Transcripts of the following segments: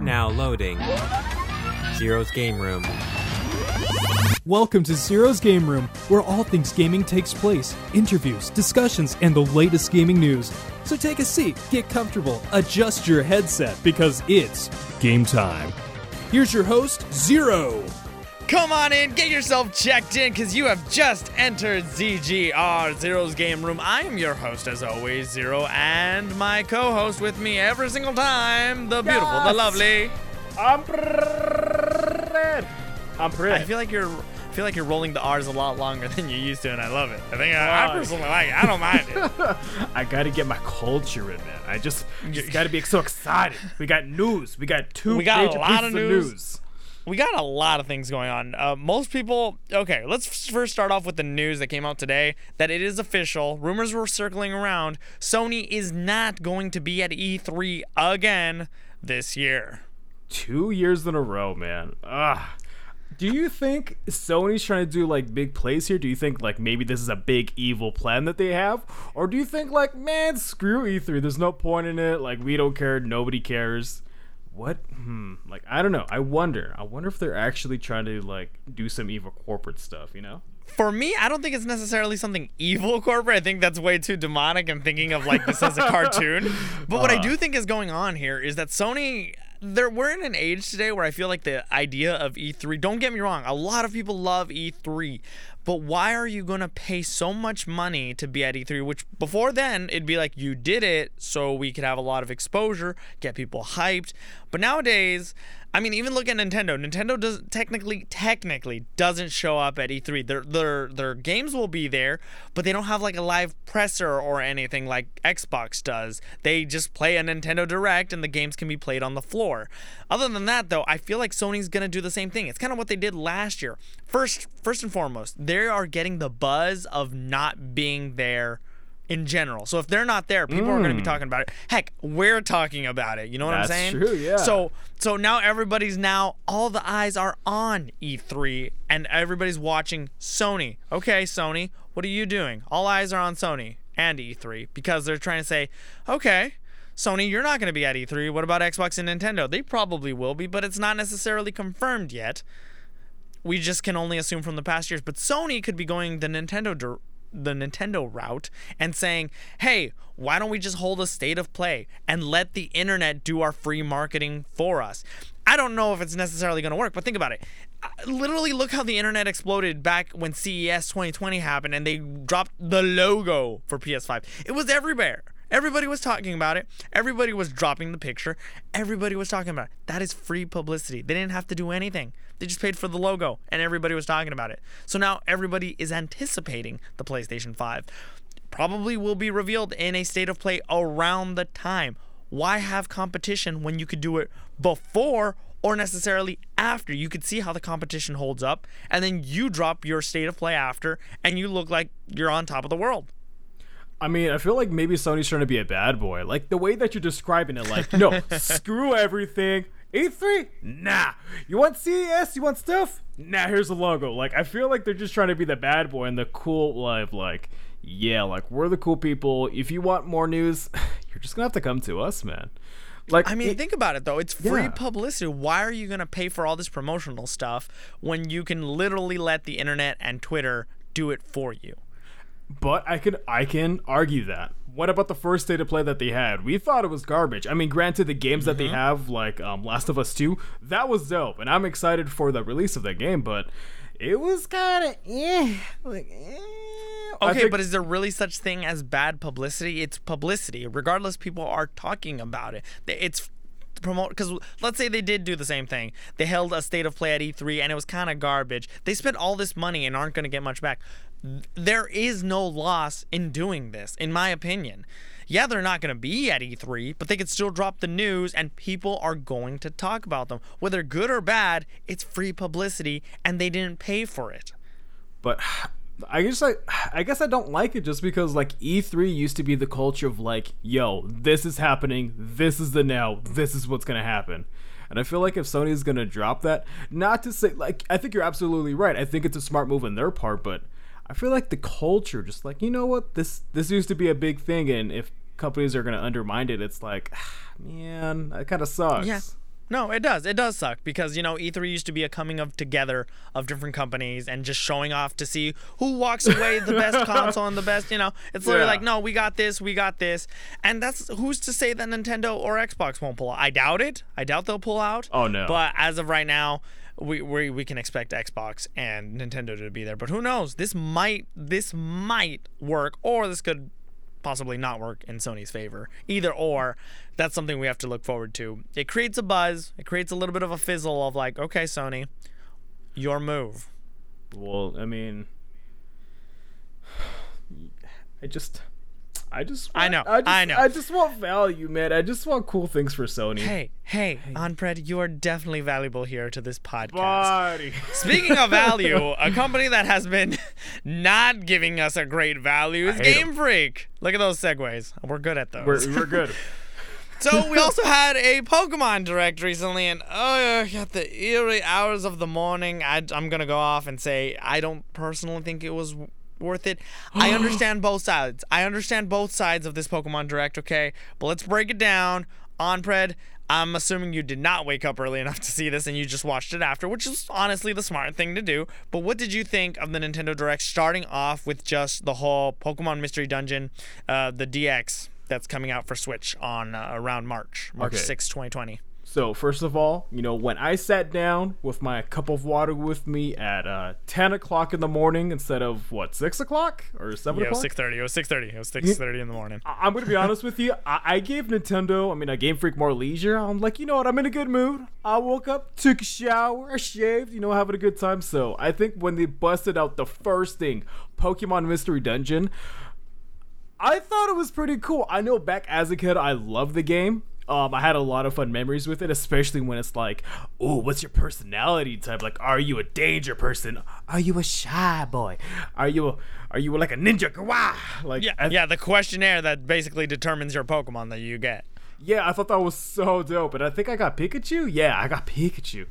Now loading. Zero's Game Room. Welcome to Zero's Game Room, where all things gaming takes place interviews, discussions, and the latest gaming news. So take a seat, get comfortable, adjust your headset, because it's game time. Here's your host, Zero. Come on in, get yourself checked in, because you have just entered ZGR Zero's Game Room. I am your host, as always, Zero, and my co host with me every single time, the beautiful, the lovely. I'm Fred. I'm Fred. I feel like you're. I feel like you're rolling the R's a lot longer than you used to, and I love it. I think I, I personally like it. I don't mind it. I gotta get my culture in, man. I just, just gotta be so excited. We got news. We got two We got a lot of of news. news. We got a lot of things going on. Uh, most people, okay, let's first start off with the news that came out today that it is official. Rumors were circling around. Sony is not going to be at E3 again this year. Two years in a row, man. Ah. Do you think Sony's trying to do like big plays here? Do you think like maybe this is a big evil plan that they have? Or do you think like, man, screw E3, there's no point in it, like we don't care, nobody cares? What? Hmm. Like I don't know. I wonder. I wonder if they're actually trying to like do some evil corporate stuff, you know? For me, I don't think it's necessarily something evil corporate. I think that's way too demonic and thinking of like this as a cartoon. But what I do think is going on here is that Sony there we're in an age today where I feel like the idea of E3, don't get me wrong, a lot of people love E3. But why are you going to pay so much money to be at E3 which before then it'd be like you did it so we could have a lot of exposure, get people hyped. But nowadays, I mean, even look at Nintendo. Nintendo does technically technically doesn't show up at E3. Their their their games will be there, but they don't have like a live presser or anything like Xbox does. They just play a Nintendo Direct and the games can be played on the floor. Other than that though, I feel like Sony's to do the same thing. It's kind of what they did last year. First first and foremost, they are getting the buzz of not being there in general. So if they're not there, people are going to be hmm. talking about it. Heck, we're talking about it. You know what I'm That's saying? true, yeah. So so now everybody's now all the eyes are on E3 and everybody's watching Sony. Okay, Sony, what are you doing? All eyes are on Sony and E3 because they're trying to say, okay, Sony, you're not going to be at E3. What about Xbox and Nintendo? They probably will be, but it's not necessarily confirmed yet. We just can only assume from the past years. But Sony could be going the Nintendo dir- the Nintendo route and saying, "Hey, why don't we just hold a state of play and let the internet do our free marketing for us?" I don't know if it's necessarily going to work, but think about it. Uh, Literally, look how the internet exploded back when CES 2020 happened and they dropped the logo for PS5. It was everywhere. Everybody was talking about it. Everybody was dropping the picture. Everybody was talking about it. That is free publicity. They didn't have to do anything. They just paid for the logo and everybody was talking about it. So now everybody is anticipating the PlayStation 5. Probably will be revealed in a state of play around the time. Why have competition when you could do it before or necessarily after? You could see how the competition holds up and then you drop your state of play after and you look like you're on top of the world. I mean, I feel like maybe Sony's trying to be a bad boy. Like the way that you're describing it, like, no, screw everything. E3? Nah. You want CES? You want stuff? Nah, here's the logo. Like, I feel like they're just trying to be the bad boy and the cool life. Like, yeah, like, we're the cool people. If you want more news, you're just gonna have to come to us, man. Like, I mean, it- think about it though. It's free Yeah. publicity. Why are you going to pay for all this promotional stuff when you can literally let the internet and Twitter do it for you? But I can I can argue that. What about the first state of play that they had? We thought it was garbage. I mean, granted, the games that they Mm-hmm. have, like um, Last of Us 2, that was dope, and I'm excited for the release of that game. But it was kind of eh, like eh. Okay, think- but is there really such thing as bad publicity? It's publicity. Regardless, people are talking about it. It's promote because let's say they did do the same thing. They held a state of play at E3 and it was kind of garbage. They spent all this money and aren't going to get much back. There is no loss in doing this, in my opinion. Yeah, they're not going to be at E3, but they could still drop the news and people are going to talk about them. Whether good or bad, it's free publicity and they didn't pay for it. but I guess I I guess I don't like it just because like E3 used to be the culture of like, yo, this is happening, this is the now, this is what's gonna happen. And I feel like if Sony is gonna drop that, not to say like I think you're absolutely right. I think it's a smart move on their part, but I feel like the culture just like, you know what, this this used to be a big thing and if companies are gonna undermine it, it's like man, that kinda sucks. Yeah. No, it does. It does suck because you know E3 used to be a coming of together of different companies and just showing off to see who walks away the best console and the best. You know, it's literally Yeah. like, no, we got this, we got this, and that's who's to say that Nintendo or Xbox won't pull out? I doubt it. I doubt they'll pull out. Oh, no. But as of right now. We, we, we can expect Xbox and Nintendo to be there, but who knows? This might this might work, or this could possibly not work in Sony's favor. Either or, that's something we have to look forward to. It creates a buzz, it creates a little bit of a fizzle of like, okay, Sony, your move. Well, I mean, I just, I just, I know, I, just, I know. I just want value, man. I just want cool things for Sony. Hey, hey, Onpred, you are definitely valuable here to this podcast. Buddy. Speaking of value, a company that has been not giving us a great value is hate Game Freak. Look at those segues. We're good at those. We're, we're good. So we also had a Pokemon Direct recently, and oh, at the eerie hours of the morning, I, I'm gonna go off and say I don't personally think it was w- worth it. I understand both sides. I understand both sides of this Pokemon Direct. Okay, but let's break it down. On Pred, I'm assuming you did not wake up early enough to see this, and you just watched it after, which is honestly the smart thing to do. But what did you think of the Nintendo Direct, starting off with just the whole Pokemon Mystery Dungeon, uh, the DX? That's coming out for Switch on uh, around March, March Okay. 6, 2020. So first of all, you know, when I sat down with my cup of water with me at uh, ten o'clock in the morning instead of what six o'clock or seven Yeah, it was o'clock. 6:30. It was 6:30. It was 6:30 in the morning. I- I'm gonna be honest with you. I-, I gave Nintendo, I mean, I Game Freak more leisure. I'm like, you know what? I'm in a good mood. I woke up, took a shower, I shaved, you know, having a good time. So I think when they busted out the first thing, Pokemon Mystery Dungeon, I thought it was pretty cool. I know back as a kid, I loved the game. Um, I had a lot of fun memories with it, especially when it's like, oh, what's your personality type? Like, are you a danger person? Are you a shy boy? Are you a, are you like a ninja? Gwa? Like, Yeah, I- yeah, the questionnaire that basically determines your Pokemon that you get. yeah, I thought that was so dope. And I think I got Pikachu. Yeah, I got Pikachu,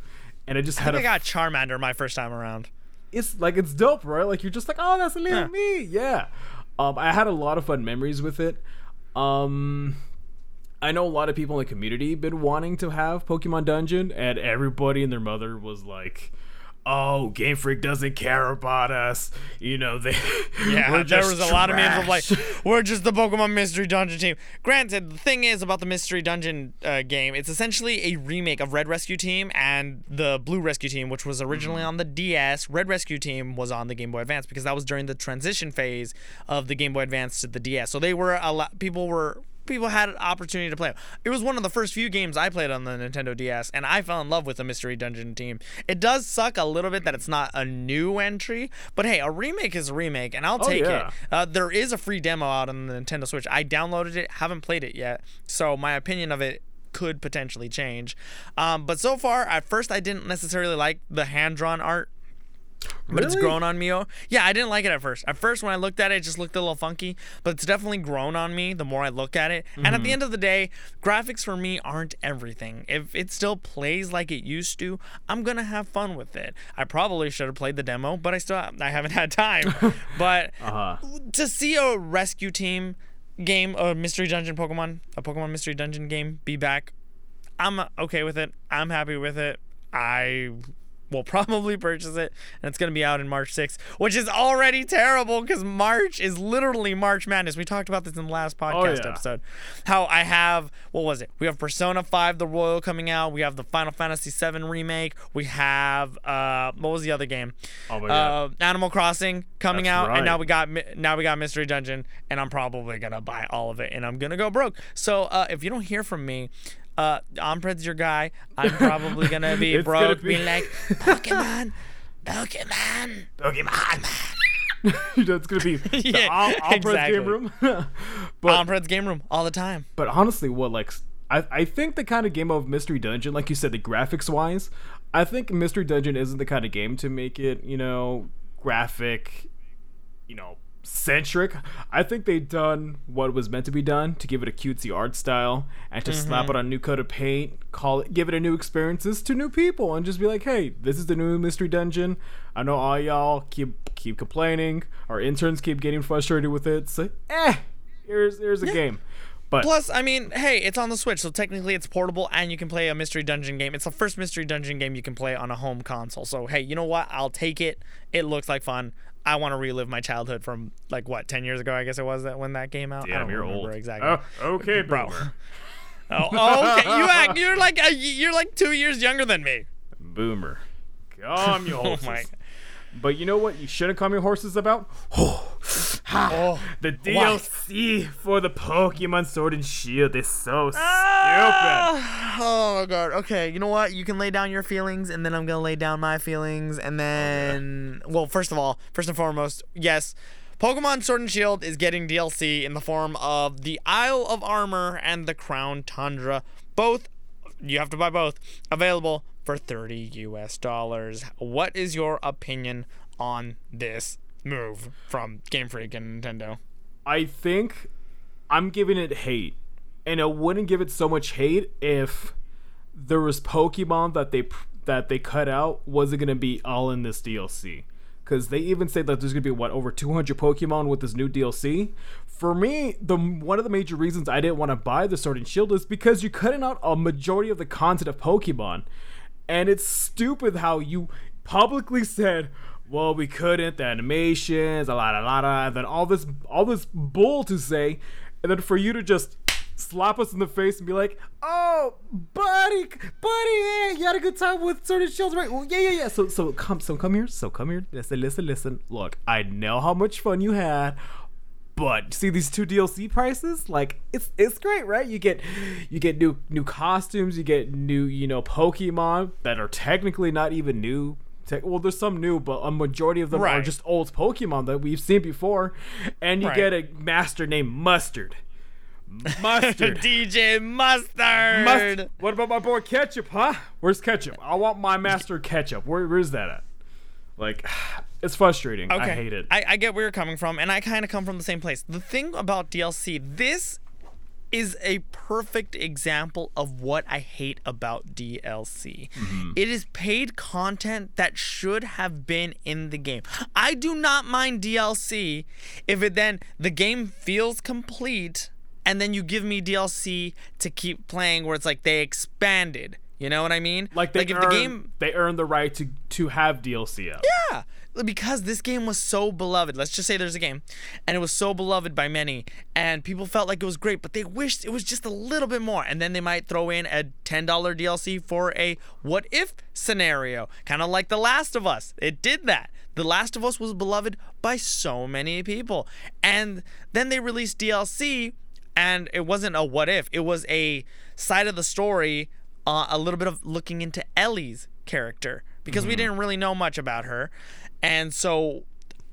and I just I had a. I got Charmander my first time around. it's like it's dope, right? Like you're just like, oh, that's a little Yeah. me. Yeah. Um, I had a lot of fun memories with it. Um, I know a lot of people in the community been wanting to have Pokemon Dungeon, and everybody and their mother was like. Oh, Game Freak doesn't care about us. You know, they. Yeah, there was a lot of memes of like, we're just the Pokemon Mystery Dungeon team. Granted, the thing is about the Mystery Dungeon uh, game, it's essentially a remake of Red Rescue Team and the Blue Rescue Team, which was originally Mm-hmm. on the DS. Red Rescue Team was on the Game Boy Advance because that was during the transition phase of the Game Boy Advance to the DS. So they were a lot. People were. People had an opportunity to play. it. It was one of the first few games I played on the Nintendo DS, and I fell in love with the Mystery Dungeon team. It does suck a little bit that it's not a new entry, but hey, a remake is a remake, and I'll Oh, take yeah. it. Uh, there is a free demo out on the Nintendo Switch. I downloaded it, haven't played it yet, so my opinion of it could potentially change. Um, but so far, at first, I didn't necessarily like the hand drawn art. But it's grown on me. Oh, yeah, I didn't like it at first. At first, when I looked at it, it just looked a little funky. But it's definitely grown on me the more I look at it. And at the end of the day, graphics for me aren't everything. If it still plays like it used to, I'm gonna have fun with it. I probably should have played the demo, but I still I haven't had time. but Uh-huh. to see a rescue team game, a mystery dungeon Pokemon, a Pokemon mystery dungeon game be back, I'm okay with it. I'm happy with it. I will probably purchase it, and it's going to be out in March 6th, which is already terrible because March is literally March Madness. We talked about this in the last podcast yeah. episode. How I have, what was it? We have Persona 5 The Royal coming out. We have the Final Fantasy 7 remake. We have, uh, what was the other game? Oh my uh, God. Animal Crossing coming That's out, and now we got now we got Mystery Dungeon, and I'm probably gonna buy all of it, and I'm gonna go broke. So uh, if you don't hear from me, uh, Ompred's your guy. I'm probably gonna be It's gonna broke, be- being like Pokemon, Pokemon. Pokemon. That's gonna be the Yeah, Al- Alfred's exactly. game room. but Ompred's game room all the time. but honestly, what like I I think the kind of game of Mystery Dungeon, like you said, the graphics wise, I think Mystery Dungeon isn't the kind of game to make it you know graphic, you know centric. I think they done what was meant to be done to give it a cutesy art style and to slap it on a new coat of paint, call it, give it a new experiences to new people, and just be like, hey, this is the new Mystery Dungeon. I know all y'all keep keep complaining. Our interns keep getting frustrated with it. So, eh, here's here's a game. But Plus, I mean, hey, it's on the Switch, so technically it's portable and you can play a mystery dungeon game. It's the first mystery dungeon game you can play on a home console. So, hey, you know what? I'll take it. It looks like fun. I want to relive my childhood from like what, 10 years ago, I guess it was that when that came out. I damn, don't you're remember old. exactly. Oh, okay, Bro. Oh, oh, okay. You act you're like uh, a, you're like 2 years younger than me. Boomer. Calm your Oh horses. my. But you know what you shouldn't calm your horses about? Oh. the Why? DLC for the Pokemon Sword and Shield is so ah! stupid. Oh my god. Okay, you know what? You can lay down your feelings and then I'm going to lay down my feelings and oh, then well, first of all, first and foremost, yes. Pokemon Sword and Shield is getting DLC in the form of the Isle of Armor and the Crown Tundra. Both you have to buy both available for 30 US dollars. What is your opinion on this move from Game Freak and Nintendo? I think I'm giving it hate, and I wouldn't give it so much hate if there was Pokemon that they that they cut out wasn't gonna be all in this DLC. Because they even say that there's gonna be what over 200 Pokemon with this new DLC. For me, the one of the major reasons I didn't want to buy the Sword and Shield is because you're cutting out a majority of the content of Pokemon, and it's stupid how you publicly said, "Well, we couldn't." The animations, a lot, a lot, and then all this, all this bull to say, and then for you to just slap us in the face and be like, "Oh, buddy, buddy, yeah, you had a good time with Sword and Shield, right? Well, yeah, yeah, yeah. So, so come, so come here, so come here. Listen, listen, listen. Look, I know how much fun you had." But see these two DLC prices, like it's it's great, right? You get you get new new costumes, you get new you know Pokemon that are technically not even new. Well, there's some new, but a majority of them are just old Pokemon that we've seen before, and you Right. get a master named Mustard. Mustard. DJ Mustard. Mustard. What about my boy Ketchup, huh? Where's Ketchup? I want my master Ketchup. Where, where's that at? Like, it's frustrating. Okay. I hate it. I, I get where you're coming from, and I kind of come from the same place. The thing about DLC, this is a perfect example of what I hate about DLC. Mm-hmm. It is paid content that should have been in the game. I do not mind DLC if it then the game feels complete and then you give me DLC to keep playing where it's like they expanded. You know what I mean? like they if earn, the game they earn the right to to have DLC out. yeah, because this game was so beloved. Let's just say there's a game, and it was so beloved by many, and people felt like it was great, but they wished it was just a little bit more. And then they might throw in a $10 DLC for a what if scenario, kind of like The Last of Us. It did that. The Last of Us was beloved by so many people. And then they released DLC, and it wasn't a what if, it was a side of the story, uh, a little bit of looking into Ellie's character because we didn't really know much about her. And so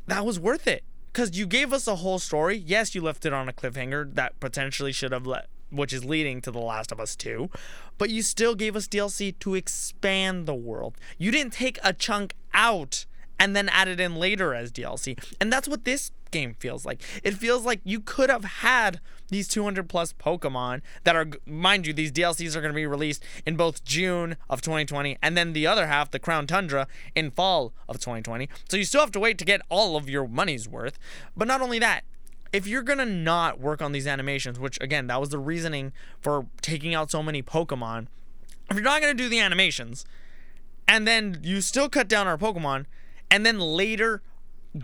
that was worth it because you gave us a whole story. Yes, you left it on a cliffhanger that potentially should have let, which is leading to The Last of Us 2, but you still gave us DLC to expand the world. You didn't take a chunk out and then add it in later as DLC. And that's what this game feels like. It feels like you could have had these 200 plus Pokemon that are, mind you, these DLCs are going to be released in both June of 2020 and then the other half, the Crown Tundra, in fall of 2020. So you still have to wait to get all of your money's worth. But not only that, if you're gonna not work on these animations, which again, that was the reasoning for taking out so many Pokemon, if you're not gonna do the animations, and then you still cut down our Pokemon, and then later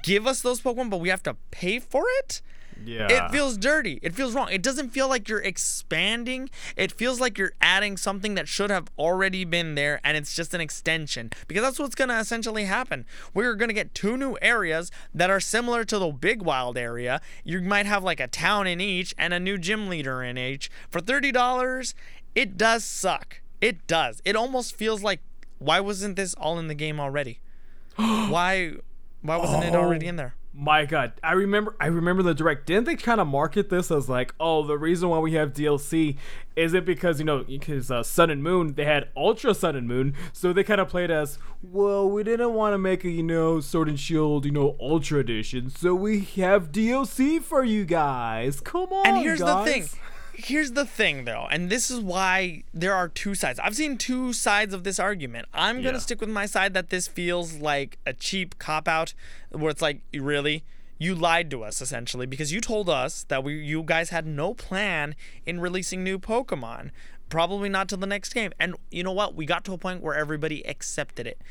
give us those Pokemon, but we have to pay for it. Yeah. It feels dirty. It feels wrong. It doesn't feel like you're expanding. It feels like you're adding something that should have already been there and it's just an extension. Because that's what's going to essentially happen. We're going to get two new areas that are similar to the Big Wild area. You might have like a town in each and a new gym leader in each. For $30, it does suck. It does. It almost feels like why wasn't this all in the game already? why why wasn't it already in there? My God, I remember. I remember the direct. Didn't they kind of market this as like, oh, the reason why we have DLC is it because you know because uh, Sun and Moon they had Ultra Sun and Moon, so they kind of played as well. We didn't want to make a you know Sword and Shield you know Ultra Edition, so we have DLC for you guys. Come on, And here's guys. the thing. Here's the thing, though, and this is why there are two sides. I've seen two sides of this argument. I'm gonna Yeah. stick with my side that this feels like a cheap cop out, where it's like, really, you lied to us essentially because you told us that we you guys had no plan in releasing new Pokemon. Probably not till the next game. And you know what? We got to a point where everybody accepted it.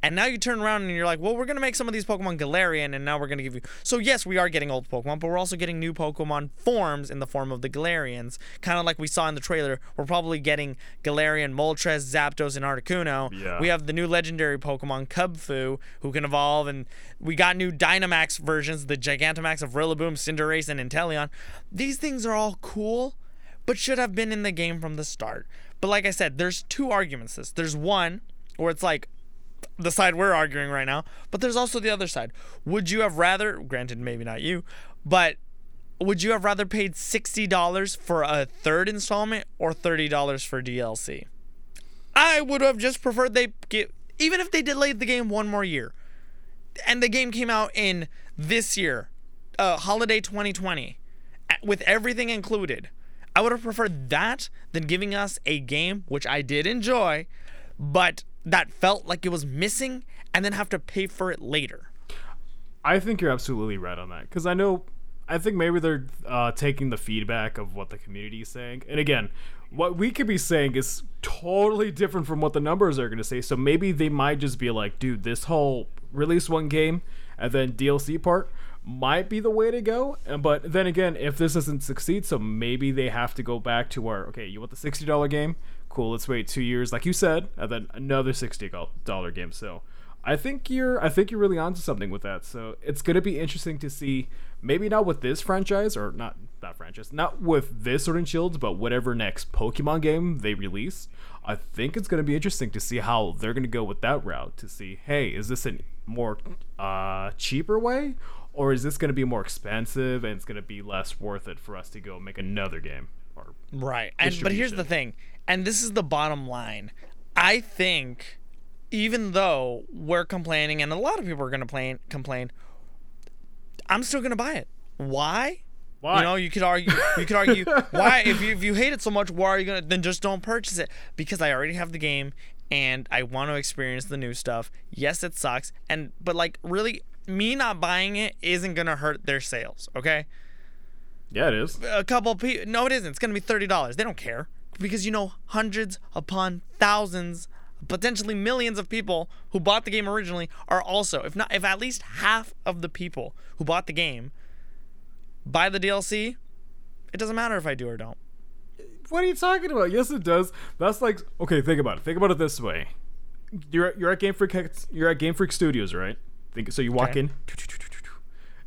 And now you turn around and you're like, well, we're going to make some of these Pokemon Galarian, and now we're going to give you. So, yes, we are getting old Pokemon, but we're also getting new Pokemon forms in the form of the Galarians. Kind of like we saw in the trailer. We're probably getting Galarian, Moltres, Zapdos, and Articuno. Yeah. We have the new legendary Pokemon Kubfu, who can evolve, and we got new Dynamax versions, the Gigantamax of Rillaboom, Cinderace, and Inteleon. These things are all cool but should have been in the game from the start. But like I said, there's two arguments this. There's one where it's like the side we're arguing right now, but there's also the other side. Would you have rather, granted maybe not you, but would you have rather paid $60 for a third installment or $30 for DLC? I would have just preferred they get even if they delayed the game one more year. And the game came out in this year, uh, holiday 2020, with everything included. I would have preferred that than giving us a game which I did enjoy, but that felt like it was missing and then have to pay for it later. I think you're absolutely right on that because I know, I think maybe they're uh, taking the feedback of what the community is saying, and again, what we could be saying is totally different from what the numbers are going to say. So maybe they might just be like, dude, this whole release one game and then DLC part might be the way to go. But then again, if this doesn't succeed, so maybe they have to go back to where okay, you want the sixty dollar game? Cool, let's wait two years, like you said, and then another sixty dollar game. So I think you're I think you're really onto something with that. So it's gonna be interesting to see maybe not with this franchise or not that franchise, not with this Sword and Shields, but whatever next Pokemon game they release. I think it's gonna be interesting to see how they're gonna go with that route to see, hey, is this a more uh, cheaper way? Or is this going to be more expensive and it's going to be less worth it for us to go make another game? Or Right. And but here's the thing, and this is the bottom line. I think even though we're complaining and a lot of people are going to complain complain, I'm still going to buy it. Why? Why? You know, you could argue. You could argue why if you if you hate it so much, why are you gonna then just don't purchase it? Because I already have the game and I want to experience the new stuff. Yes, it sucks, and but like really, me not buying it isn't gonna hurt their sales. Okay, yeah, it is. a couple people. No, it isn't. It's gonna be thirty dollars. They don't care because you know hundreds upon thousands, potentially millions of people who bought the game originally are also, if not, if at least half of the people who bought the game buy the DLC, it doesn't matter if I do or don't. What are you talking about? Yes, it does. That's like okay. Think about it. Think about it this way. You're you're at Game Freak. You're at Game Freak Studios, right? Think so. You walk Okay. in,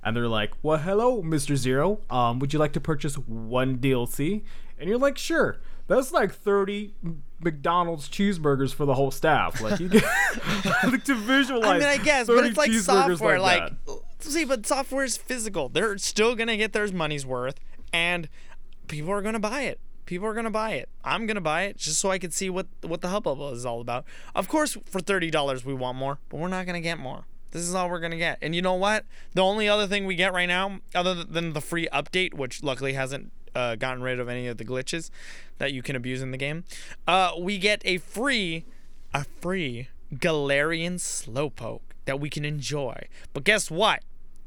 and they're like, "Well, hello, Mister Zero. Um, would you like to purchase one DLC?" And you're like, "Sure." That's like thirty McDonald's cheeseburgers for the whole staff. Like you get like, to visualize. I mean, I guess, but it's like software. Like, that. see, but software is physical. They're still gonna get their money's worth, and people are gonna buy it. People are gonna buy it. I'm gonna buy it just so I can see what what the hubbub is all about. Of course, for thirty dollars we want more, but we're not gonna get more. This is all we're gonna get. And you know what? The only other thing we get right now, other than the free update, which luckily hasn't uh, gotten rid of any of the glitches that you can abuse in the game, uh, we get a free, a free Galarian Slowpoke that we can enjoy. But guess what?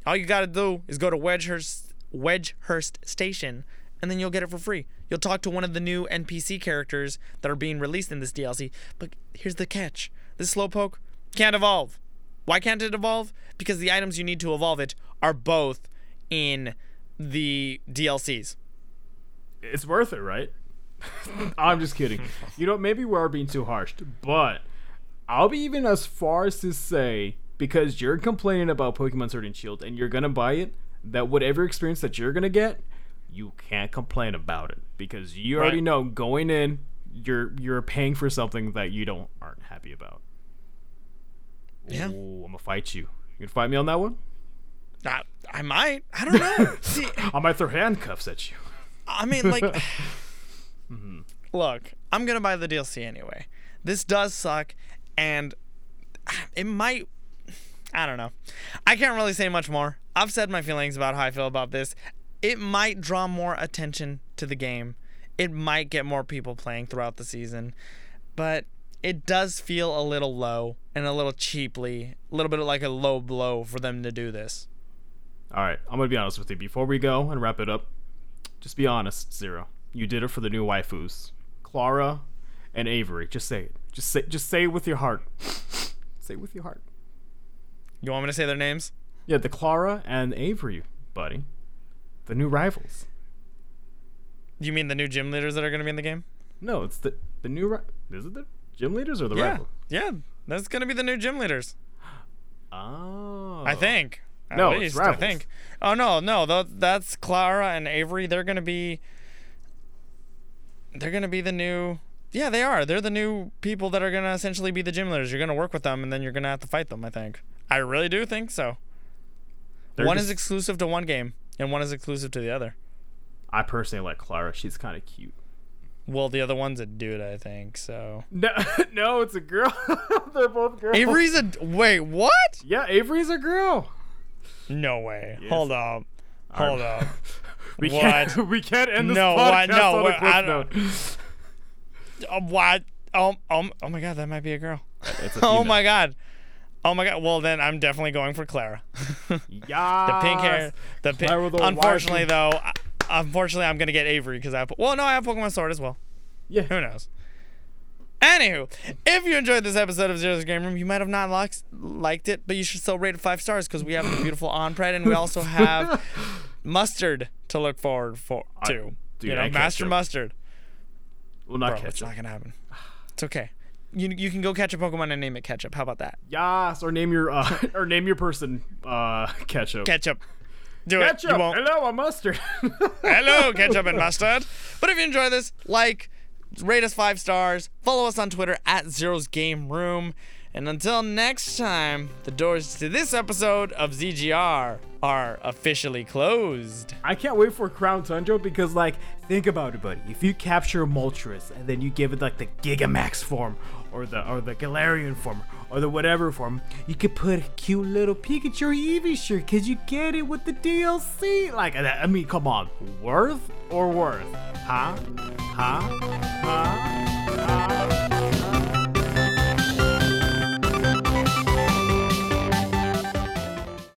All you gotta do is go to Wedgehurst, Wedgehurst Station, and then you'll get it for free. You'll talk to one of the new NPC characters that are being released in this DLC. But here's the catch: this Slowpoke can't evolve. Why can't it evolve? Because the items you need to evolve it are both in the DLCs. it's worth it, right? I'm just kidding. You know, maybe we are being too harsh, but I'll be even as far as to say because you're complaining about Pokemon Sword and Shield and you're gonna buy it, that whatever experience that you're gonna get, you can't complain about it because you already know going in, you're you're paying for something that you don't aren't happy about. Yeah. Ooh, I'm gonna fight you. You gonna fight me on that one? I, I might. I don't know. See, I might throw handcuffs at you. I mean, like, look, I'm gonna buy the DLC anyway. This does suck, and it might. I don't know. I can't really say much more. I've said my feelings about how I feel about this. It might draw more attention to the game. It might get more people playing throughout the season, but it does feel a little low and a little cheaply, a little bit like a low blow for them to do this. All right, I'm gonna be honest with you. Before we go and wrap it up, just be honest, Zero. You did it for the new waifus, Clara and Avery. Just say it. Just say. Just say it with your heart. say it with your heart. You want me to say their names? Yeah, the Clara and Avery, buddy. The new rivals. You mean the new gym leaders that are going to be in the game? No, it's the the new. Ri- is it the gym leaders or the yeah. rivals? Yeah. That's going to be the new gym leaders. Oh. I think. At No, it's least, I think. Oh no, no, tho- that's Clara and Avery. They're gonna be. They're gonna be the new. Yeah, they are. They're the new people that are gonna essentially be the gym leaders. You're gonna work with them, and then you're gonna have to fight them. I think. I really do think so. They're one just- is exclusive to one game, and one is exclusive to the other. I personally like Clara. She's kind of cute. Well, the other one's a dude, I think. So No, no, it's a girl. They're both girls. Avery's a wait. What? Yeah, Avery's a girl. No way. Yes. Hold up. Hold up. We What? can't. We can't end this No, podcast what? No, on a what? cliff I note. don't- Uh, what? Oh, oh, oh my god, that might be a girl. It's a Oh my god. Oh my god. Well, then I'm definitely going for Clara. Yeah. the pink hair. The pink. Unfortunately, though, I- unfortunately, I'm gonna get Avery because I. Have, well, no, I have Pokemon Sword as well. Yeah. Who knows? Anywho, if you enjoyed this episode of Zero's Game Room, you might have not liked, liked it, but you should still rate it five stars because we have the beautiful Onpred and we also have Mustard to look forward for to. dude, you know, Master ketchup. Mustard. Well, not Bro, it's not gonna happen. It's okay. You you can go catch a Pokemon and name it Ketchup. How about that? Yes, or name your uh, or name your person uh, ketchup. Ketchup. Do it. Ketchup. You won't. Hello, I'm mustard. Hello, ketchup and mustard. But if you enjoy this, like, rate us five stars, follow us on Twitter at Zero's Game Room. And until next time, the doors to this episode of ZGR are officially closed. I can't wait for Crown Tundra because, like, think about it, buddy. If you capture a Moltres and then you give it like the Gigamax form, or the or the Galarian form, or the whatever form, you could put a cute little Pikachu or Eevee shirt because you get it with the DLC. Like, uh, I mean, come on, worth or worth? Huh? Huh? Huh?